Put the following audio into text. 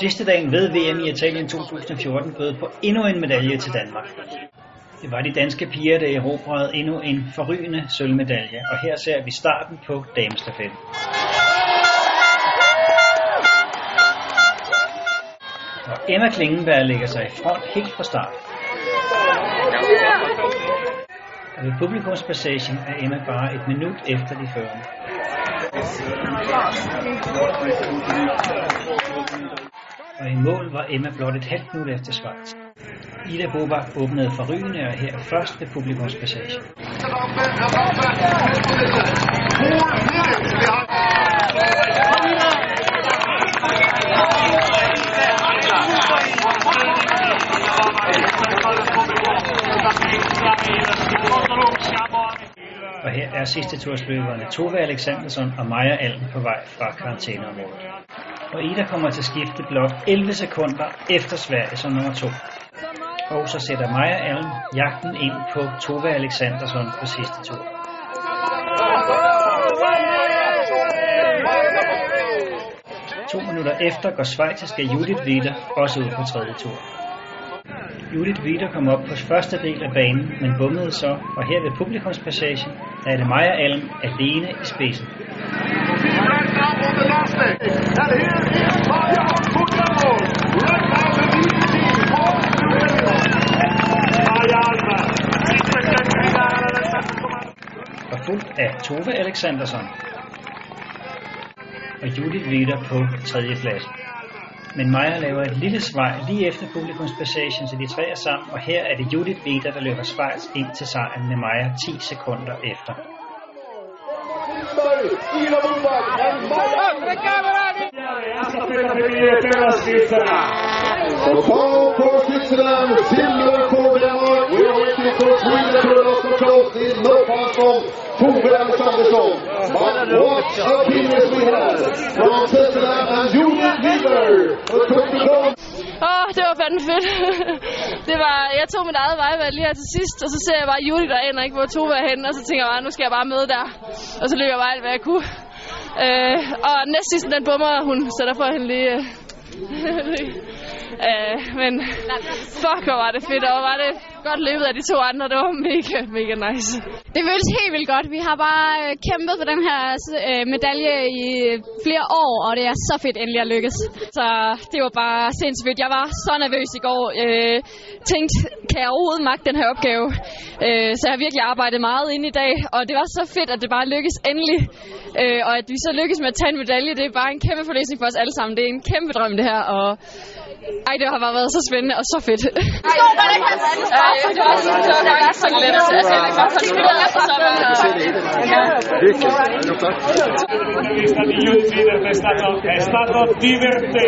Sidste dagen ved VM i Italien 2014 bød på endnu en medalje til Danmark. Det var de danske piger, der erobrede endnu en forrygende sølvmedalje, og her ser vi starten på damestafetten. Og Emma Klingenberg lægger sig i front helt fra start. Og ved publikumspassagen er Emma bare et minut efter de førende. Og i mål var Emma blot et halvt minut efter Schweiz. Ida Bobak åbnede for rygende og her først ved publikumspassagen. Og her er sidste tursløberne Tove Alexandersson og Maja Alm på vej fra karantæneområdet. Og Ida kommer til skifte blot 11 sekunder efter Sverige som nummer 2. Og så sætter Maja Alm jagten ind på Tove Alexandersson på sidste tur. To minutter efter går schweiziske Judith Wider også ud på tredje tur. Judith Wider kom op på første del af banen, men bummede så, og her ved publikumspassagen, der er det Maja Alm alene i spidsen. Og fuldt af Tove Alexandersson og Judith Wider på tredje plads. Men Maja laver et lille svej lige efter publikumspassagen, så de tre er sammen, og her er det Judith Wider, der løber Schweiz ind til sejren med Maja 10 sekunder efter. På Denmark. We are what a we from Switzerland and Weaver. Fandme fedt. det var, jeg tog mit eget vejvalg lige her til sidst, og så ser jeg bare Juli, der aner ikke, hvor to er henne, og så tænker jeg bare, nu skal jeg bare med der. Og så løber jeg bare alt, hvad jeg kunne. Øh, og næst sidst, den bummer hun, så for hende lige... Øh, øh, men fuck, hvor var det fedt, og var det godt løbet af de to andre. Det var mega, mega nice. Det føles helt vildt godt. Vi har bare øh, kæmpet for den her øh, medalje i øh, flere år, og det er så fedt endelig at lykkes. Så det var bare sindssygt fedt. Jeg var så nervøs i går. Øh, tænkte, kan jeg overhovedet magte den her opgave? Øh, så jeg har virkelig arbejdet meget ind i dag, og det var så fedt, at det bare lykkes endelig. Øh, og at vi så lykkes med at tage en medalje, det er bare en kæmpe forløsning for os alle sammen. Det er en kæmpe drøm, det her. Og ej, det har bare været så spændende og så fedt. det var så, det var så let. Altså, jeg var godt Judith Wider è stato, è stato divertente.